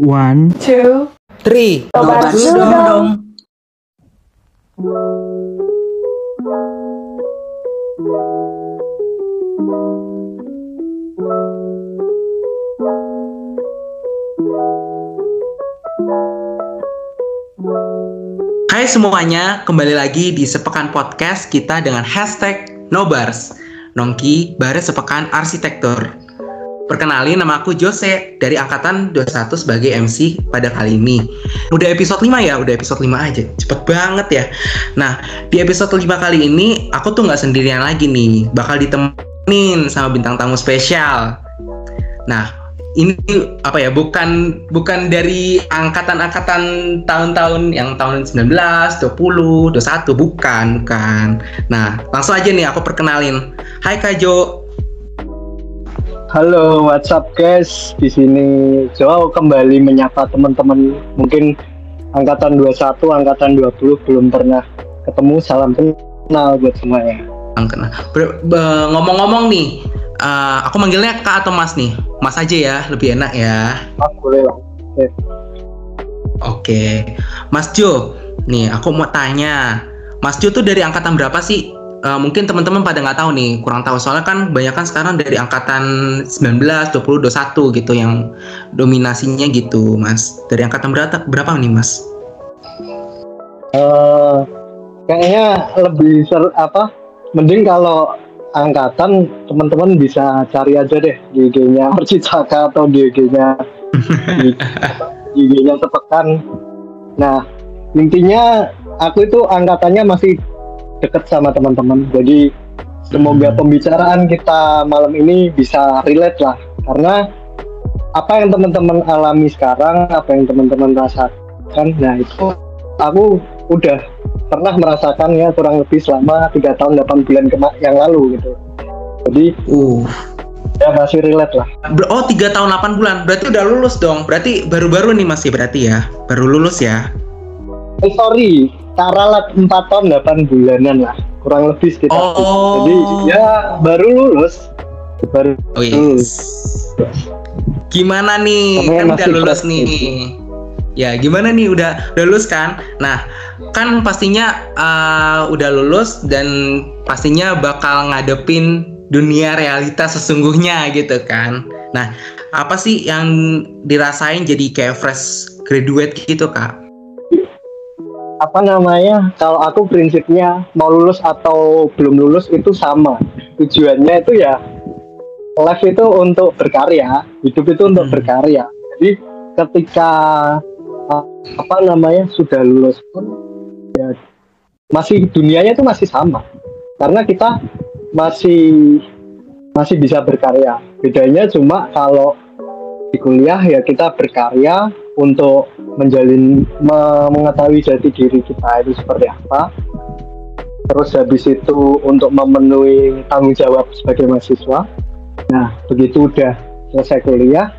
One, two, three. Nobar dulu dong. Hai semuanya, kembali lagi di Sepekan Podcast kita dengan hashtag Nobars Nongki Baris Sepekan Arsitektur Perkenalin nama aku Jose dari Angkatan 21 sebagai MC pada kali ini. Udah episode 5 ya, udah episode 5 aja, cepet banget ya. Nah, di episode 5 kali ini aku tuh nggak sendirian lagi nih. Bakal ditemenin sama bintang tamu spesial. Nah, ini apa ya? Bukan bukan dari angkatan-angkatan tahun-tahun yang tahun 19, 20, 21 bukan bukan. Nah, langsung aja nih aku perkenalin. Hai Kak Jo. Halo, what's up guys? Di sini Jo kembali menyapa teman-teman mungkin angkatan 21, angkatan 20 belum pernah ketemu. Salam kenal buat semuanya. Ngomong-ngomong nih, uh, aku manggilnya Kak atau Mas nih? Mas aja ya, lebih enak ya. Mas boleh lah. Oke. Oke. Mas Jo, nih aku mau tanya. Mas Jo tuh dari angkatan berapa sih? Uh, mungkin teman-teman pada nggak tahu nih, kurang tahu soalnya kan banyak kan sekarang dari angkatan 19, 20, 21 gitu yang dominasinya gitu, Mas. Dari angkatan berapa berapa nih, Mas? Uh, kayaknya lebih ser apa? Mending kalau angkatan teman-teman bisa cari aja deh di IG-nya Arcicaka atau di IG-nya di IG-nya Tepekan. Nah, intinya aku itu angkatannya masih deket sama teman-teman. Jadi semoga hmm. pembicaraan kita malam ini bisa relate lah. Karena apa yang teman-teman alami sekarang, apa yang teman-teman rasakan, nah itu aku udah pernah merasakan ya kurang lebih selama tiga tahun 8 bulan yang lalu gitu. Jadi uh. ya masih relate lah. Oh tiga tahun 8 bulan. Berarti udah lulus dong. Berarti baru-baru nih masih berarti ya? Baru lulus ya? Eh, sorry Taralat 4 tahun 8 bulanan lah kurang lebih sekitar oh. itu jadi ya baru lulus baru oh, yes. lulus gimana nih kan udah lulus nih. Ya, gimana nih udah udah lulus kan? Nah, kan pastinya uh, udah lulus dan pastinya bakal ngadepin dunia realitas sesungguhnya gitu kan. Nah, apa sih yang dirasain jadi kayak fresh graduate gitu, Kak? Apa namanya? Kalau aku prinsipnya mau lulus atau belum lulus itu sama. Tujuannya itu ya life itu untuk berkarya, hidup itu untuk hmm. berkarya. Jadi ketika apa namanya sudah lulus pun ya masih dunianya itu masih sama karena kita masih masih bisa berkarya bedanya cuma kalau di kuliah ya kita berkarya untuk menjalin me mengetahui jati diri kita itu seperti apa. Terus habis itu untuk memenuhi tanggung jawab sebagai mahasiswa. Nah begitu udah selesai kuliah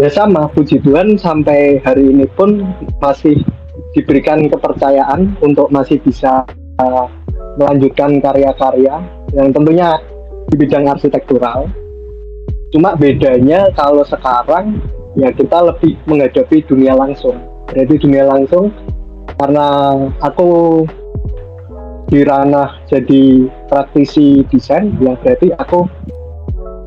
ya sama puji Tuhan sampai hari ini pun masih diberikan kepercayaan untuk masih bisa uh, melanjutkan karya-karya yang tentunya di bidang arsitektural cuma bedanya kalau sekarang ya kita lebih menghadapi dunia langsung berarti dunia langsung karena aku di ranah jadi praktisi desain yang berarti aku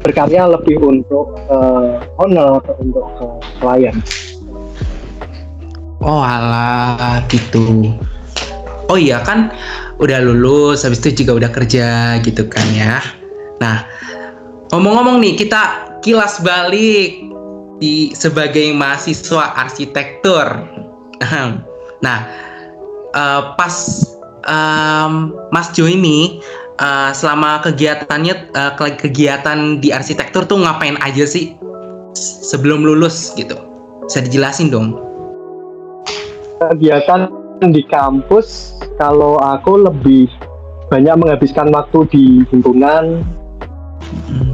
berkarya lebih untuk uh, owner atau untuk uh, klien. Oh alah gitu. Oh iya kan udah lulus, habis itu juga udah kerja gitu kan ya. Nah ngomong-ngomong nih kita kilas balik di sebagai mahasiswa arsitektur. nah uh, pas um, Mas Jo ini uh, selama kegiatannya uh, kegiatan di arsitektur tuh ngapain aja sih sebelum lulus gitu? Bisa dijelasin dong? Kegiatan di kampus kalau aku lebih banyak menghabiskan waktu di hmm.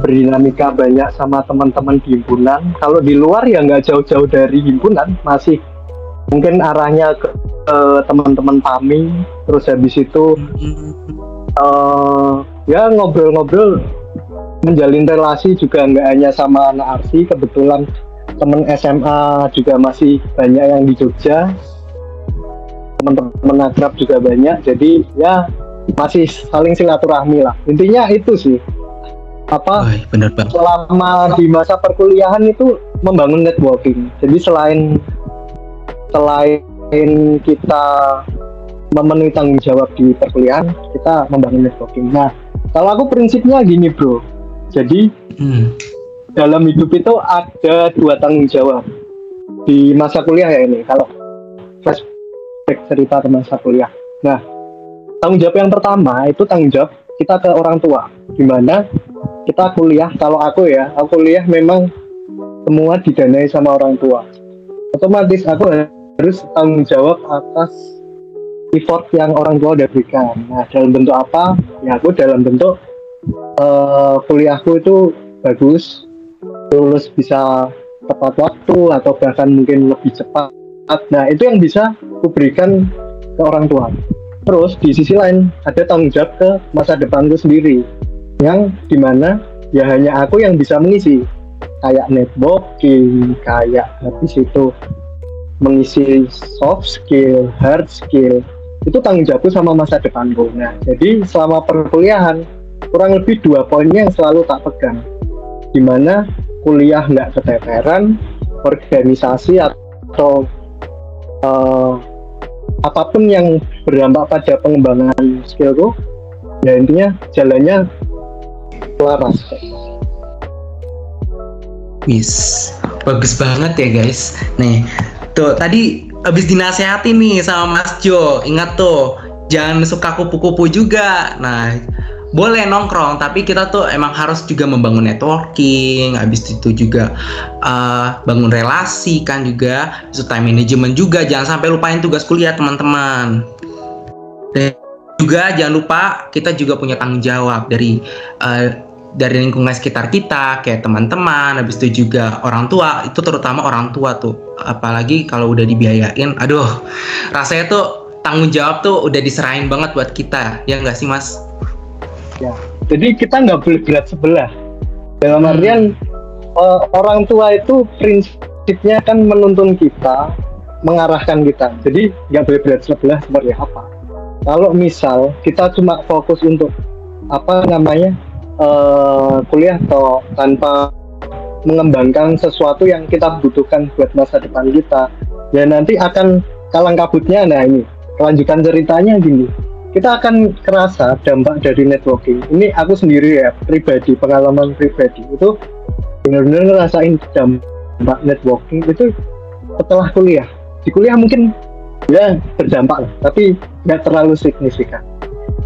Berdinamika banyak sama teman-teman di himpunan. Kalau di luar ya nggak jauh-jauh dari himpunan, masih mungkin arahnya ke, ke teman-teman PAMI, terus habis itu uh, ya ngobrol-ngobrol menjalin relasi juga nggak hanya sama anak arsi kebetulan temen SMA juga masih banyak yang di Jogja. Teman-teman akrab juga banyak jadi ya masih saling silaturahmi lah. Intinya itu sih apa Wah, bener banget. selama di masa perkuliahan itu membangun networking. Jadi selain selain kita memenuhi tanggung jawab di perkuliahan kita membangun networking. Nah kalau aku prinsipnya gini bro. Jadi Hmm. dalam hidup itu ada dua tanggung jawab di masa kuliah ya ini. Kalau flashback cerita ke masa kuliah. Nah tanggung jawab yang pertama itu tanggung jawab kita ke orang tua. Gimana kita kuliah kalau aku ya aku kuliah memang semua didanai sama orang tua. Otomatis aku harus tanggung jawab atas effort yang orang tua udah berikan. Nah dalam bentuk apa? Ya aku dalam bentuk eh, kuliahku itu bagus lulus bisa tepat waktu atau bahkan mungkin lebih cepat. Nah itu yang bisa kuberikan ke orang tua. Terus di sisi lain ada tanggung jawab ke masa depanku sendiri yang di mana ya hanya aku yang bisa mengisi. Kayak networking kayak habis itu mengisi soft skill hard skill itu tanggung jawabku sama masa depanku. Nah jadi selama perkuliahan kurang lebih dua poinnya yang selalu tak pegang. Di mana kuliah nggak keteteran organisasi atau eh, apa pun yang berdampak pada pengembangan skillku ya intinya jalannya selaras Wis, bagus banget ya guys. Nih, tuh tadi abis dinasehatin nih sama Mas Jo. Ingat tuh, jangan suka kupu-kupu juga. Nah, boleh nongkrong, tapi kita tuh emang harus juga membangun networking. Abis itu juga eh, bangun relasi kan juga. Itu time management juga. Jangan sampai lupain tugas kuliah teman-teman. Dan juga jangan lupa kita juga punya tanggung jawab dari eh, dari lingkungan sekitar kita kayak teman-teman habis itu juga orang tua itu terutama orang tua tuh. Apalagi kalau udah dibiayain aduh rasanya tuh tanggung jawab tuh udah diserahin banget buat kita ya nggak sih mas? Ya jadi kita nggak boleh berat sebelah. Dalam Hmm. artian eh, orang tua itu prinsipnya kan menuntun kita mengarahkan kita. Jadi nggak boleh berat sebelah seperti apa. Kalau misal kita cuma fokus untuk apa namanya eh, kuliah atau tanpa mengembangkan sesuatu yang kita butuhkan buat masa depan kita. Ya nanti akan kalang kabutnya nah ini kelanjutan ceritanya gini. Kita akan kerasa dampak dari networking. Ini aku sendiri ya pribadi pengalaman pribadi. Itu benar-benar ngerasain dampak networking itu setelah kuliah. Di kuliah mungkin ya berdampak lah, tapi nggak terlalu signifikan.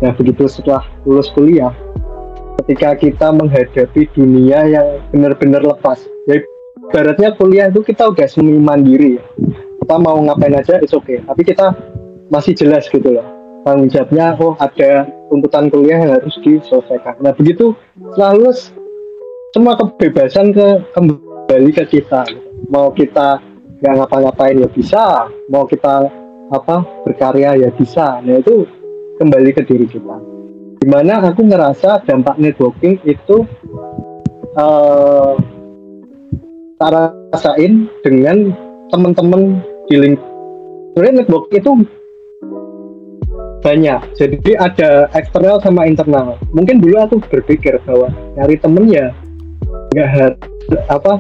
Nah begitu setelah lulus kuliah ketika kita menghadapi dunia yang benar-benar lepas. Ya ibaratnya kuliah itu kita udah semi mandiri. Ya kita mau ngapain aja it's okay. Tapi kita masih jelas gitu loh. Tanggung jawabnya oh ada tuntutan kuliah yang harus diselesaikan. Nah begitu selalu semua kebebasan ke kembali ke kita. Mau kita nggak ngapa-ngapain ya bisa. Mau kita apa berkarya ya bisa. Nah itu kembali ke diri kita di mana aku ngerasa dampak networking itu eh tak rasain dengan teman-teman di link sebenarnya network itu banyak. Jadi ada eksternal sama internal. Mungkin dulu aku berpikir bahwa nyari temen ya nggak har- apa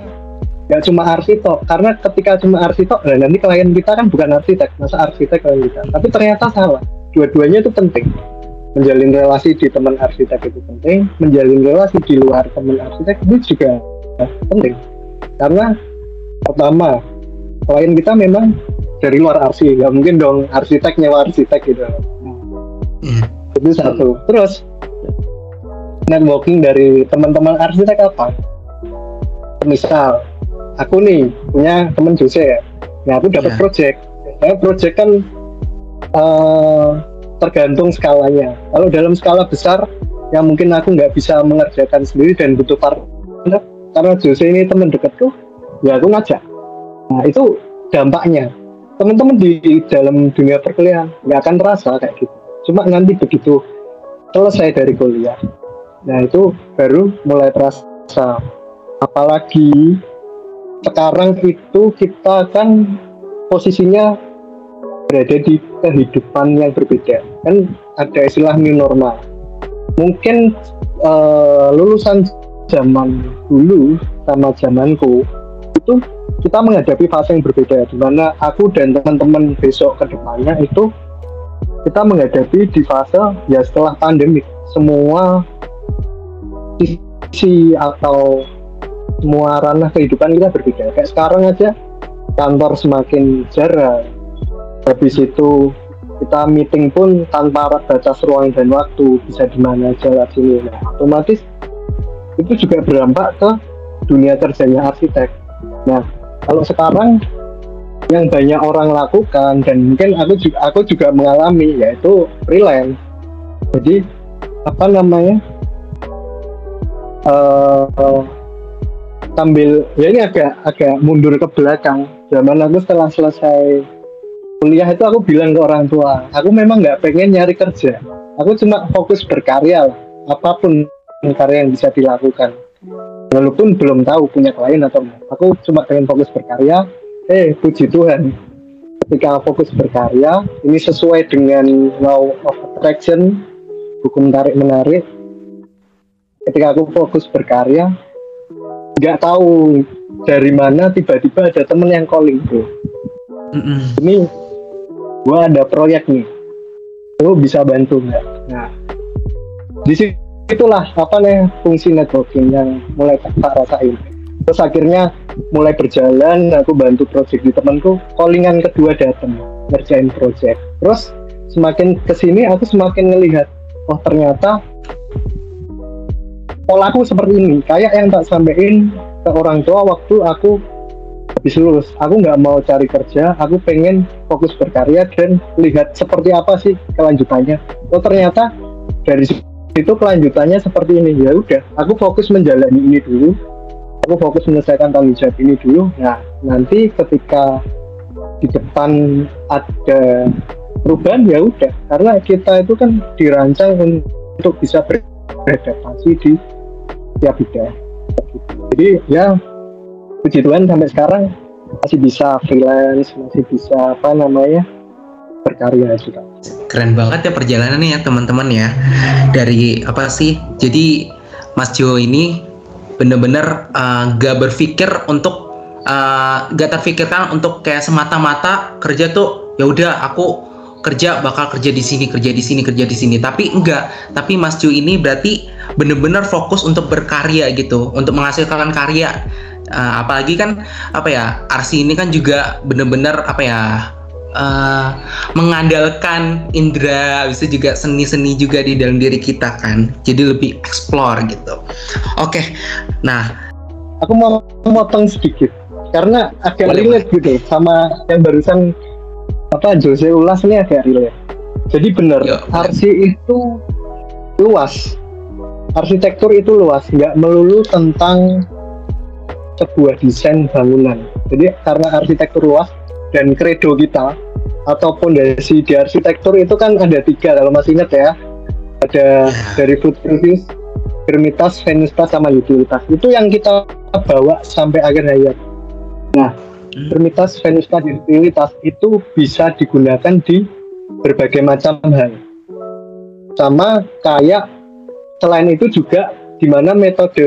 nggak cuma arsitek. Karena ketika cuma arsitek nah nanti klien kita kan bukan arsitek. Masa arsitek klien kita? Tapi ternyata salah. Dua-duanya itu penting menjalin relasi di teman arsitek itu penting menjalin relasi di luar teman arsitek itu juga penting. Karena pertama klien kita memang dari luar arsi nggak mungkin dong arsitek nyewa arsitek gitu. Hmm. itu satu. Terus networking dari teman-teman arsitek apa? Misal aku nih punya temen Jose ya nah aku dapat Iya. project. Nah, project kan eh, tergantung skalanya. Kalau dalam skala besar yang mungkin aku nggak bisa mengerjakan sendiri dan butuh partner karena Jose ini teman dekatku ya aku ngajak. Nah itu dampaknya. Teman-teman di dalam dunia perkuliahan nggak akan terasa kayak gitu. Cuma nanti begitu selesai dari kuliah nah itu baru mulai terasa. Apalagi sekarang itu kita kan posisinya berada di kehidupan yang berbeda. Kan ada istilah new normal. Mungkin uh, lulusan zaman dulu sama zamanku itu kita menghadapi fase yang berbeda di mana aku dan teman-teman besok ke depannya itu kita menghadapi di fase ya setelah pandemi. Semua sisi atau semua ranah kehidupan kita berbeda. Kayak sekarang aja kantor semakin jarang habis itu kita meeting pun tanpa batas ruang dan waktu bisa di mana aja lah sini. Nah, otomatis itu juga berdampak ke dunia kerjanya arsitek. Nah kalau sekarang yang banyak orang lakukan dan mungkin aku juga aku juga mengalami yaitu freelance. Jadi apa namanya? Uh, uh, sambil ya ini agak agak mundur ke belakang. Zaman aku setelah selesai kuliah itu aku bilang ke orang tua aku memang nggak pengen nyari kerja. Aku cuma fokus berkarya lah apa pun karya yang bisa dilakukan. Walaupun belum tahu punya klien atau enggak aku cuma pengen fokus berkarya. Eh puji Tuhan. Ketika fokus berkarya ini sesuai dengan law of attraction hukum tarik menarik. Ketika aku fokus berkarya nggak tahu dari mana tiba-tiba ada temen yang calling bro. Mm -mm. ini gua ada proyek nih. Lu bisa bantu nggak? Nah di apa nih fungsi networking yang mulai tak rasain. Terus akhirnya mulai berjalan aku bantu project di temanku callingan kedua datang ngerjain project. Terus semakin ke sini aku semakin ngelihat oh ternyata polaku seperti ini. Kayak yang tak sampaikan ke orang tua waktu aku habis lulus. Aku nggak mau cari kerja aku pengen fokus berkarya dan lihat seperti apa sih kelanjutannya. Oh ternyata dari itu kelanjutannya seperti ini. Ya udah aku fokus menjalani ini dulu. Aku fokus menyelesaikan tanggung jawab ini dulu. Nah nanti ketika di depan ada perubahan ya udah. Karena kita itu kan dirancang untuk bisa beradaptasi di tiap bidang. Jadi ya puji Tuhan sampai sekarang masih bisa freelance masih bisa apa namanya berkarya juga. Keren banget ya perjalanannya ya teman-teman ya. Dari apa sih? Jadi Mas Jo ini bener-bener uh, gak berpikir untuk uh, gak terpikirkan untuk kayak semata-mata kerja tuh ya udah aku kerja bakal kerja di sini kerja di sini kerja di sini. Tapi enggak tapi Mas Jo ini berarti bener-bener fokus untuk berkarya gitu untuk menghasilkan karya uh, apalagi kan apa ya Arsi ini kan juga bener-bener apa ya uh, mengandalkan indera bisa juga seni-seni juga di dalam diri kita kan. Jadi lebih explore gitu. Oke okay. nah. Aku mau motong sedikit. Karena agak relate gitu sama yang barusan apa Jose ulas ini agak relate. Jadi benar arsi itu luas. Arsitektur itu luas nggak melulu tentang sebuah desain bangunan. Jadi karena arsitektur luas dan kredo kita atau pondasi di arsitektur itu kan ada tiga kalau masih ingat ya. Ada ya. dari food service, firmitas, sama utilitas. Itu yang kita bawa sampai akhir hayat. Nah hmm. firmitas, venusitas, utilitas itu bisa digunakan di berbagai macam hal. Sama kayak selain itu juga di mana metode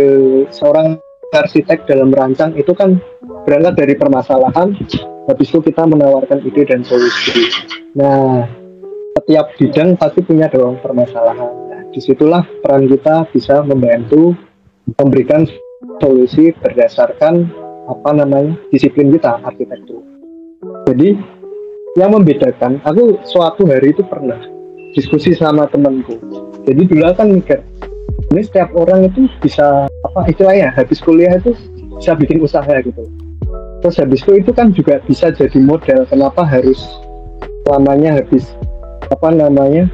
seorang arsitek dalam merancang itu kan berangkat dari permasalahan habis itu kita menawarkan ide dan solusi. Nah setiap bidang pasti punya dong permasalahan. Nah di situlah peran kita bisa membantu memberikan solusi berdasarkan apa namanya disiplin kita arsitektur. Jadi yang membedakan aku suatu hari itu pernah diskusi sama temanku. Jadi dulu kan mikir ini setiap orang itu bisa apa istilahnya habis kuliah itu bisa bikin usaha gitu. Terus habis itu itu kan juga bisa jadi model kenapa harus lamanya habis apa namanya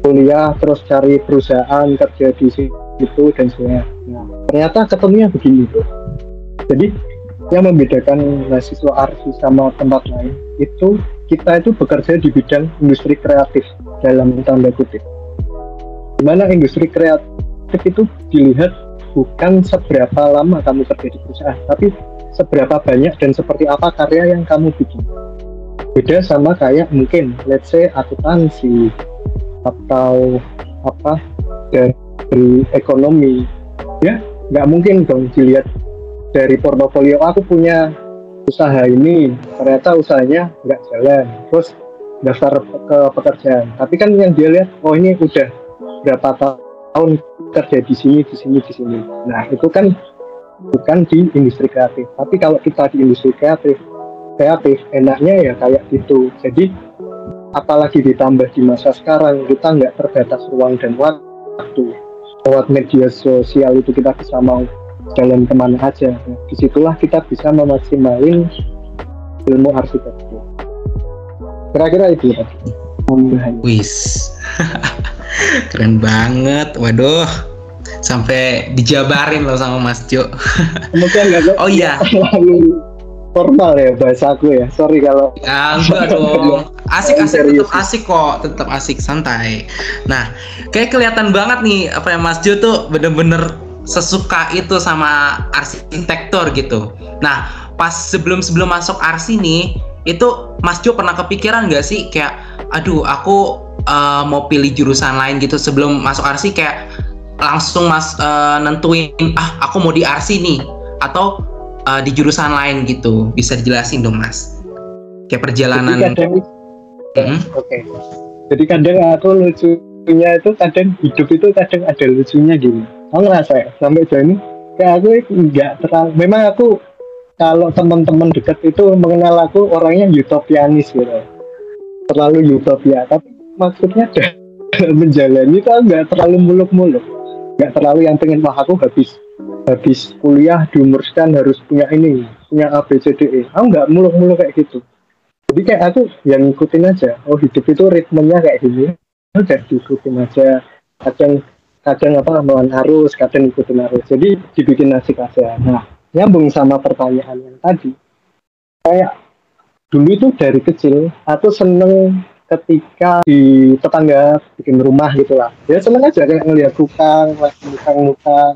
kuliah terus cari perusahaan kerja di situ dan sebagainya. Nah, ternyata ketemunya begini tuh jadi yang membedakan mahasiswa arsi sama tempat lain itu kita itu bekerja di bidang industri kreatif dalam tanda kutip. Di mana industri kreatif itu dilihat bukan seberapa lama kamu kerja di perusahaan tapi seberapa banyak dan seperti apa karya yang kamu bikin. Beda sama kayak mungkin let's say akuntansi atau apa dari ekonomi. Ya nggak mungkin dong dilihat dari portofolio aku punya usaha ini ternyata usahanya nggak jalan terus daftar ke pekerjaan. Tapi kan yang dia lihat oh ini udah berapa tahun kerja di sini di sini di sini. Nah itu kan bukan di industri kreatif. Tapi kalau kita di industri kreatif kreatif enaknya ya kayak gitu. Jadi apalagi ditambah di masa sekarang kita nggak terbatas ruang dan waktu. Lewat media sosial itu kita bisa mau jalan ke mana aja. Di situlah kita bisa memaksimalin ilmu arsitektur. Kira-kira itu ya wis keren banget. Waduh. Sampai dijabarin loh sama Mas Jo. Oh iya. formal ya bahasa aku ya. Sorry kalau ya enggak dong. Asik asik. Tetap asik kok. Tetap asik. Santai. Nah kayak kelihatan banget nih apa ya Mas Jo tuh bener-bener sesuka itu sama arsitektur gitu. Nah, pas sebelum sebelum masuk arsi nih, itu Mas Jo pernah kepikiran nggak sih? Kayak, aduh aku uh, mau pilih jurusan lain gitu. Sebelum masuk arsi kayak langsung mas uh, nentuin ah aku mau di arsi nih atau uh, di jurusan lain gitu. Bisa dijelasin dong mas. Kayak perjalanan. Kadang, hmm? oke. Okay. jadi kadang aku lucunya itu kadang hidup itu kadang ada lucunya gini. Aku ngerasa ya sampai jauh ini kayak aku nggak terlalu memang aku kalau teman-teman dekat itu mengenal aku orangnya utopianis gitu. Terlalu utopia tapi maksudnya menjalani itu nggak terlalu muluk-muluk. Nggak terlalu yang pengen wah aku habis habis kuliah diumurkan harus punya ini punya A B C D E. Aku nggak muluk-muluk kayak gitu. Jadi kayak aku yang ngikutin aja. Oh hidup itu ritmenya kayak gini. Udah diikutin aja. Kadang kadang apa melawan arus kadang ikutin arus. Jadi dibikin nasi aja. Nah nyambung sama pertanyaan yang tadi. Kayak dulu itu dari kecil aku seneng ketika di tetangga bikin rumah gitu lah. Ya seneng aja kayak ngeliat tukang tukang tukang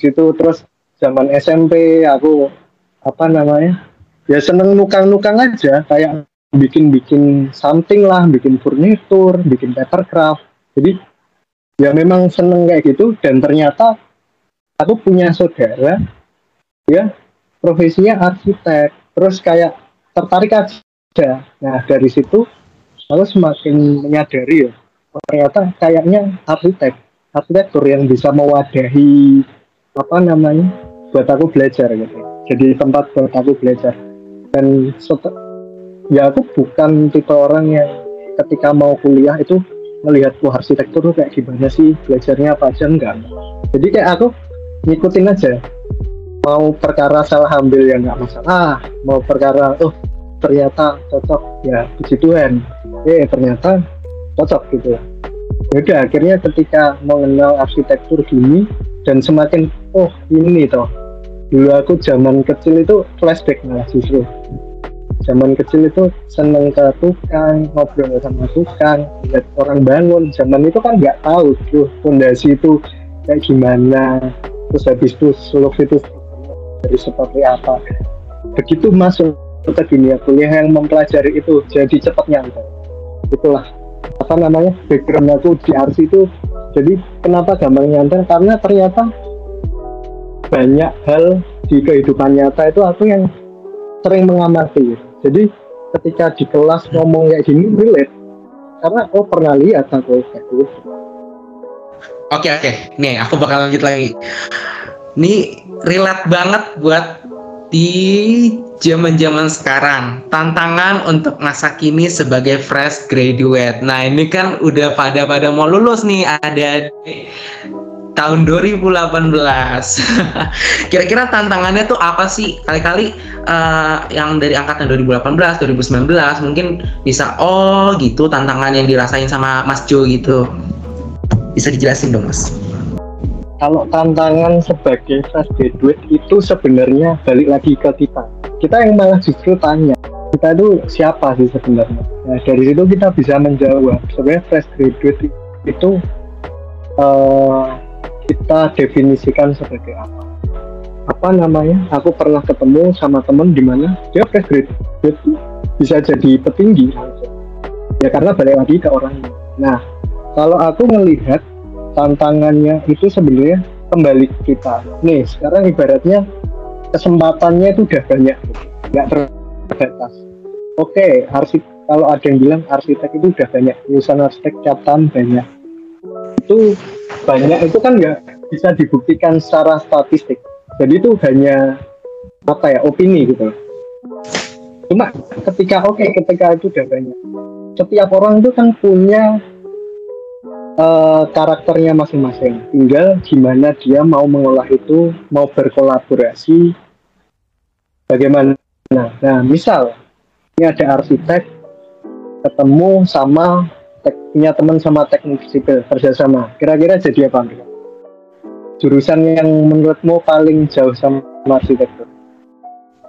gitu. Terus zaman SMP aku apa namanya ya seneng nukang-nukang aja. Kayak bikin-bikin something lah bikin furnitur bikin papercraft. Jadi ya memang seneng kayak gitu. Dan ternyata aku punya saudara ya profesinya arsitek. Terus kayak tertarik aja. Nah dari situ aku semakin menyadari ya ternyata kayaknya arsitek arsitektur yang bisa mewadahi apa namanya buat aku belajar gitu. Jadi tempat buat aku belajar. Dan ya aku bukan tipe orang yang ketika mau kuliah itu melihat wah arsitektur tuh kayak gimana sih? Belajarnya apa aja? Enggak. Jadi kayak aku ngikutin aja. Mau perkara salah ambil ya nggak masalah mau perkara oh ternyata cocok ya puji Tuhan eh ternyata cocok gitu. Ya udah akhirnya ketika mengenal arsitektur gini dan semakin oh ini toh. Dulu aku zaman kecil itu flashback malah justru. Zaman kecil itu seneng ke tukang ngobrol sama tukang lihat orang bangun. Zaman itu kan nggak tahu tuh fondasi itu kayak gimana. Terus habis itu suluk itu dari seperti apa. Begitu masuk ke dunia kuliah yang mempelajari itu jadi cepat nyampe itulah. Apa namanya? Background aku di RC itu jadi kenapa gampang nyantai karena ternyata banyak hal di kehidupan nyata itu aku yang sering mengamati. Jadi ketika di kelas ngomong kayak gini relate. Karena aku pernah lihat aku kayak gitu. Oke oke. Nih aku bakal lanjut lagi. Ini relate banget buat di zaman-zaman sekarang tantangan untuk masa kini sebagai fresh graduate. Nah ini kan udah pada pada mau lulus nih ada tahun 2018. Kira-kira tantangannya tuh apa sih? Kali-kali uh, yang dari angkatan 2018, 2019 mungkin bisa oh gitu tantangan yang dirasain sama Mas Jo gitu. Bisa dijelasin dong Mas. Kalau tantangan sebagai fresh graduate itu sebenarnya balik lagi ke kita. Kita yang malah justru tanya, kita itu siapa sih sebenarnya? Nah, dari situ kita bisa menjawab. Sebenarnya fresh graduate itu uh, kita definisikan sebagai apa apa namanya aku pernah ketemu sama temen di mana dia fresh graduate bisa jadi petinggi langsung ya karena balik lagi ke orangnya nah kalau aku melihat tantangannya itu sebenarnya kembali kita. Nih sekarang ibaratnya kesempatannya itu udah banyak. Nggak terbatas. Oke arsitek kalau ada yang bilang arsitek itu udah banyak lulusan arsitek catatan banyak. Itu banyak itu kan nggak bisa dibuktikan secara statistik. Jadi itu hanya apa ya opini gitu. Cuma ketika oke okay, ketika itu udah banyak. Setiap orang itu kan punya uh, karakternya masing-masing. Tinggal gimana dia mau mengolah itu mau berkolaborasi bagaimana. Nah misal ini ada arsitek ketemu sama punya teman sama teknik sipil kerjasama. Kira-kira jadi apa? Jurusan yang menurutmu paling jauh sama arsitektur?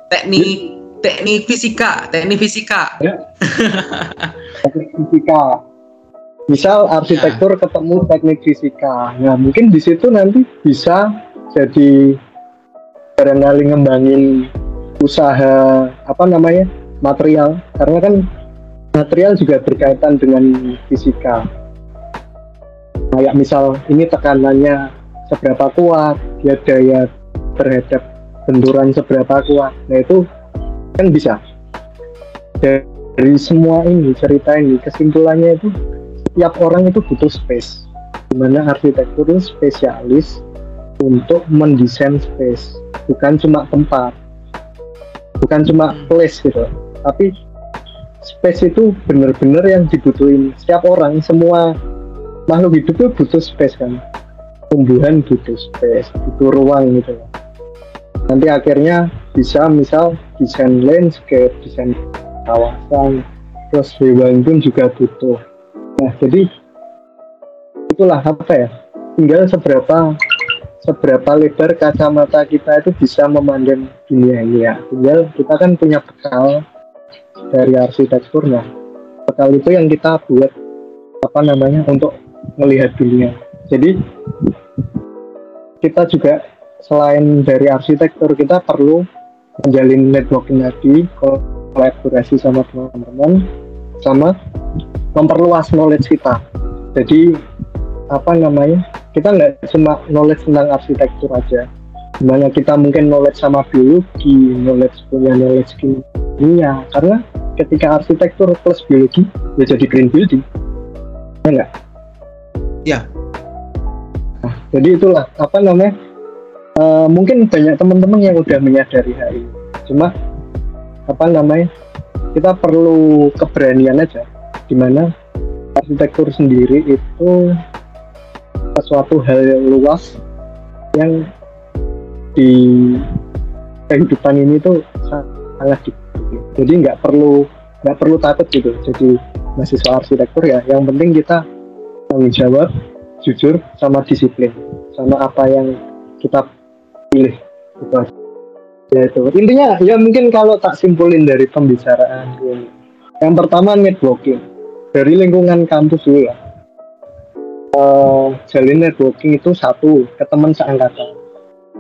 Teknik teknik fisika teknik fisika. Ya. teknik fisika misal arsitektur ya. ketemu teknik fisika. Nah mungkin di situ nanti bisa jadi barangkali ngembangin usaha apa namanya material. Karena kan material juga berkaitan dengan fisika. Kayak misal ini tekanannya seberapa kuat dia daya terhadap benturan seberapa kuat. Nah itu kan bisa. Dari semua ini cerita ini kesimpulannya itu setiap orang itu butuh space. Di mana arsitektur itu spesialis untuk mendesain space. Bukan cuma tempat. Bukan cuma place gitu. Tapi space itu benar-benar yang dibutuhin setiap orang. Semua makhluk hidup itu butuh space kan? Tumbuhan butuh space butuh ruang gitu. Nanti akhirnya bisa misal desain landscape desain kawasan terus hewan pun juga butuh nah jadi itulah apa ya? Tinggal seberapa seberapa lebar kacamata kita itu bisa memandang dunia ini ya. Tinggal kita kan punya bekal dari arsitekturnya bekal itu yang kita buat apa namanya untuk melihat dunia. Jadi kita juga selain dari arsitektur kita perlu menjalin networking tadi kolaborasi sama teman-teman sama memperluas knowledge kita. Jadi apa namanya kita nggak cuma knowledge tentang arsitektur aja. Di mana kita mungkin knowledge sama biologi knowledge punya knowledge kimia. Karena ketika arsitektur plus biologi ya jadi green building. Ya enggak ya. Nah, jadi itulah apa namanya uh, mungkin banyak teman-teman yang udah menyadari hal ini. Cuma apa namanya kita perlu keberanian aja. Di mana arsitektur sendiri itu sesuatu hal yang luas yang di kehidupan ini tuh sangat jadi nggak perlu nggak perlu takut gitu. Jadi mahasiswa arsitektur ya. Yang penting kita tanggung jawab jujur sama disiplin sama apa yang kita pilih. Gitu ya itu. Intinya ya mungkin kalau tak simpulin dari pembicaraan ini. Yang pertama networking. Dari lingkungan kampus dulu ya uh, jalin networking itu satu ke teman seangkatan.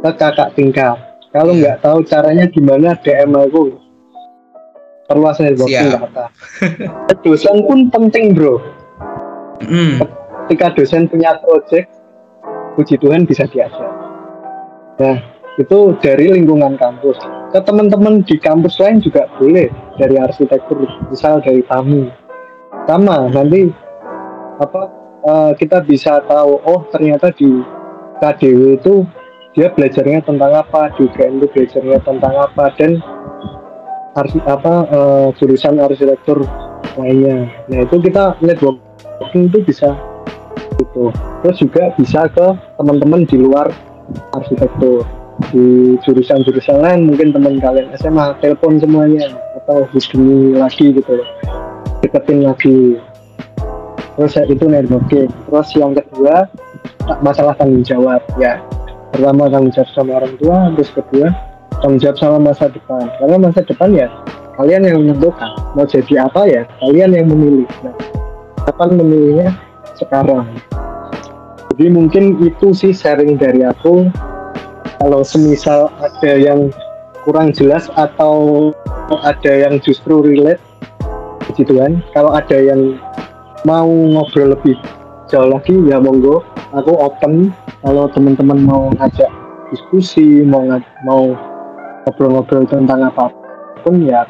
Ke kakak tingkat. Kalau nggak tahu caranya gimana DM aku. Perluas networking kata dosen pun penting bro. Mm. ketika dosen punya project puji Tuhan bisa diajak nah itu dari lingkungan kampus. Ke teman-teman di kampus lain juga boleh dari arsitektur misal dari tamu. Sama nanti apa uh, kita bisa tahu oh ternyata di KDW itu dia belajarnya tentang apa di UGM itu belajarnya tentang apa dan arsi apa uh, jurusan arsitektur lainnya. Nah itu kita networking itu bisa itu terus juga bisa ke teman-teman di luar arsitektur di jurusan-jurusan lain mungkin teman kalian SMA telepon semuanya atau hubungi lagi gitu deketin lagi. Terus itu networking terus yang kedua masalah tanggung jawab ya. Pertama tanggung jawab sama orang tua terus kedua tanggung jawab sama masa depan. Karena masa depan ya kalian yang menentukan mau jadi apa ya kalian yang memilih. Nah kapan memilihnya? Sekarang. Jadi mungkin itu sih sharing dari aku kalau semisal ada yang kurang jelas atau ada yang justru relate gitu kan kalau ada yang mau ngobrol lebih jauh lagi ya monggo. Aku open. Kalau teman-teman mau ngajak diskusi mau mau ngobrol-ngobrol tentang apa pun ya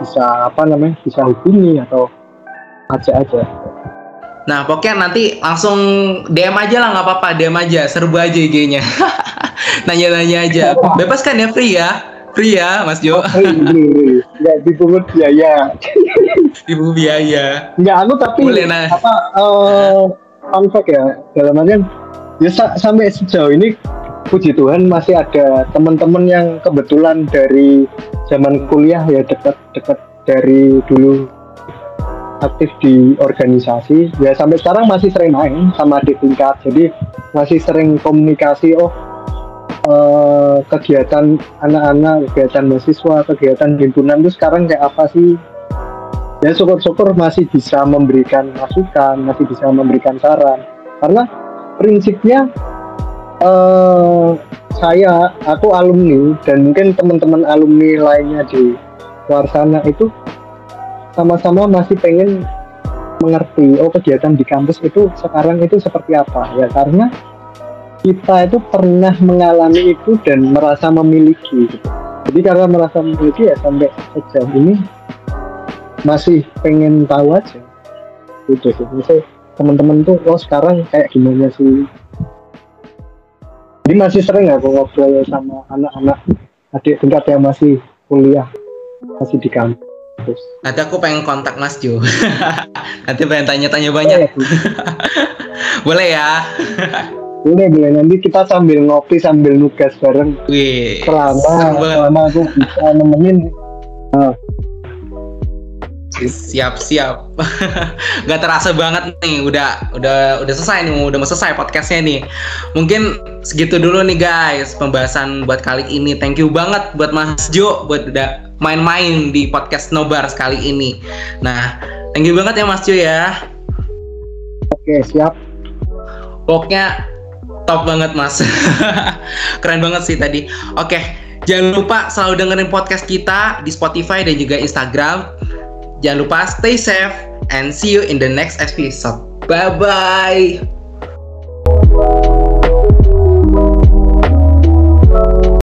bisa apa namanya bisa hubungi atau ajak aja. Nah, pokoknya nanti langsung DM aja lah nggak apa-apa, DM aja, serbu aja IG-nya. Nanya-nanya aja. Bebas kan ya, free ya? Free ya, Mas Jo? Oh, free, free, Nggak dipungut biaya. Dipungut biaya. Nggak, anu tapi Boleh, nah. apa, uh, fun fact ya, dalam artian, ya sa sampai sejauh ini puji Tuhan masih ada teman-teman yang kebetulan dari zaman kuliah ya dekat-dekat dari dulu aktif di organisasi ya sampai sekarang masih sering main sama di tingkat jadi masih sering komunikasi oh eh, kegiatan anak-anak kegiatan mahasiswa kegiatan himpunan itu sekarang kayak apa sih? Ya syukur-syukur masih bisa memberikan masukan masih bisa memberikan saran. Karena prinsipnya eh, saya aku alumni dan mungkin teman-teman alumni lainnya di luar sana itu sama-sama masih pengen mengerti oh kegiatan di kampus itu sekarang itu seperti apa? Ya karena kita itu pernah mengalami itu dan merasa memiliki gitu. jadi karena merasa memiliki ya sampai sejauh ini masih pengen tahu aja gitu sih misalnya teman-teman tuh oh sekarang kayak gimana sih jadi masih sering aku ngobrol sama anak-anak adik tingkat yang masih kuliah masih di kampus. Nanti aku pengen kontak Mas Jo. Nanti pengen tanya-tanya banyak. boleh ya? boleh boleh. Nanti kita sambil ngopi sambil nugas bareng. Wih. Selama selama aku bisa nemenin. Nah, siap siap nggak terasa banget nih. Udah udah udah selesai nih. Udah mau selesai podcastnya nih. Mungkin segitu dulu nih guys pembahasan buat kali ini. Thank you banget buat Mas Jo buat udah main-main di podcast Nobar sekali ini. Nah thank you banget ya Mas Jo ya. Oke siap. Pokoknya top banget mas. Keren banget sih tadi. Oke jangan lupa selalu dengerin podcast kita di Spotify dan juga Instagram. Jangan lupa stay safe and see you in the next episode. Bye bye